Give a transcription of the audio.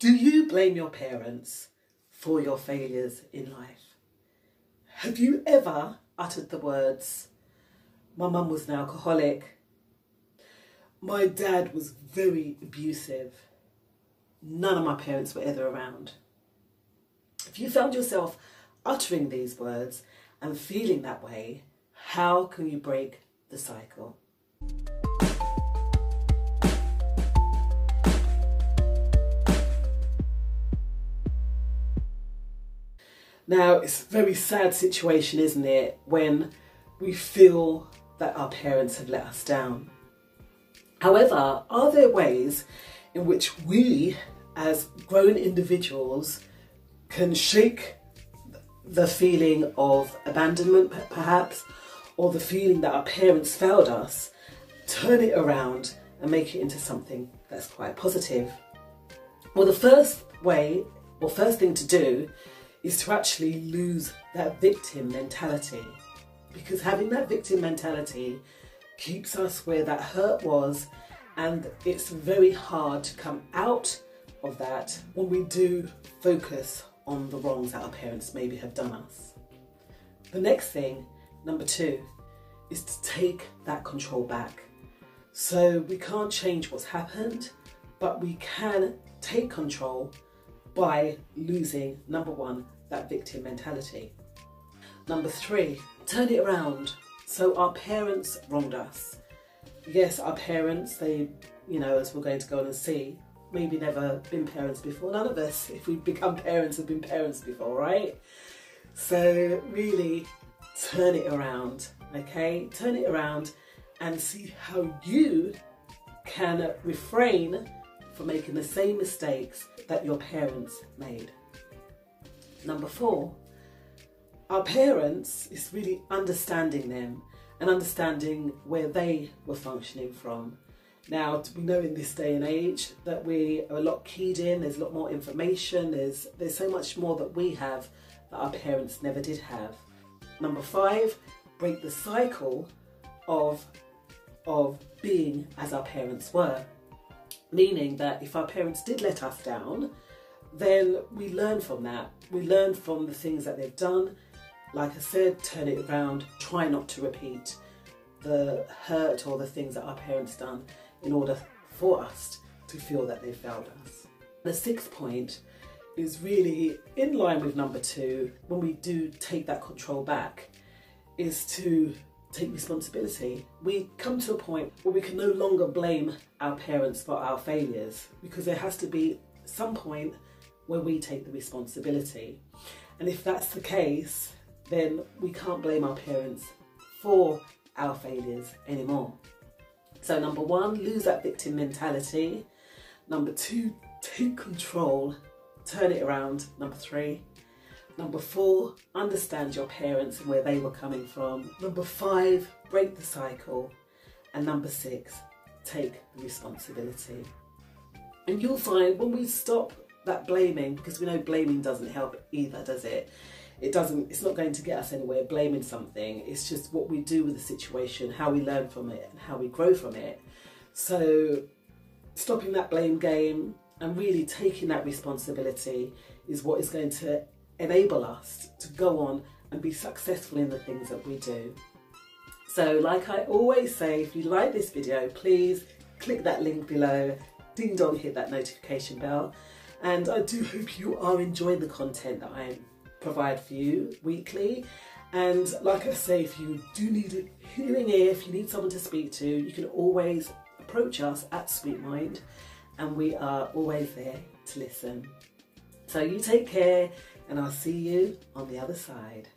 Do you blame your parents for your failures in life? Have you ever uttered the words, my mum was an alcoholic, my dad was very abusive, none of my parents were ever around? If you found yourself uttering these words and feeling that way, how can you break the cycle? Now, it's a very sad situation, isn't it, when we feel that our parents have let us down. However, are there ways in which we, as grown individuals, can shake the feeling of abandonment, perhaps, or the feeling that our parents failed us, turn it around and make it into something that's quite positive? Well, the first way, or first thing to do, is to actually lose that victim mentality. Because having that victim mentality keeps us where that hurt was, and it's very hard to come out of that when we do focus on the wrongs that our parents maybe have done us. The next thing, number two, is to take that control back. So we can't change what's happened, but we can take control by losing, number one, that victim mentality. Number three, turn it around. So our parents wronged us. Yes, our parents, they, you know, as we're going to go and see, maybe never been parents before. None of us, if we become parents, have been parents before, right? So really turn it around, okay? Turn it around and see how you can refrain from making the same mistakes that your parents made. Number four, our parents is really understanding them and understanding where they were functioning from. Now, we know in this day and age that we are a lot keyed in, there's a lot more information, there's, there's so much more that we have that our parents never did have. Number five, break the cycle of, of being as our parents were. Meaning that if our parents did let us down, then we learn from that. We learn from the things that they've done. Like I said, turn it around, try not to repeat the hurt or the things that our parents done in order for us to feel that they failed us. The sixth point is really in line with number two, when we do take that control back, is to take responsibility. We come to a point where we can no longer blame our parents for our failures because there has to be some point where we take the responsibility. And if that's the case, then we can't blame our parents for our failures anymore. So, number one, lose that victim mentality. Number two, take control, turn it around. Number three, Number four, understand your parents and where they were coming from. Number five, break the cycle. And number six, take responsibility. And you'll find when we stop that blaming, because we know blaming doesn't help either, does it? It doesn't, it's not going to get us anywhere blaming something. It's just what we do with the situation, how we learn from it, and how we grow from it. So, stopping that blame game and really taking that responsibility is what is going to enable us to go on and be successful in the things that we do. So, like I always say, if you like this video, please click that link below, ding dong, hit that notification bell and I do hope you are enjoying the content that I provide for you weekly. And like I say, if you do need a hearing ear, if you need someone to speak to, you can always approach us at Sweet Mind and we are always there to listen. So you take care and I'll see you on the other side.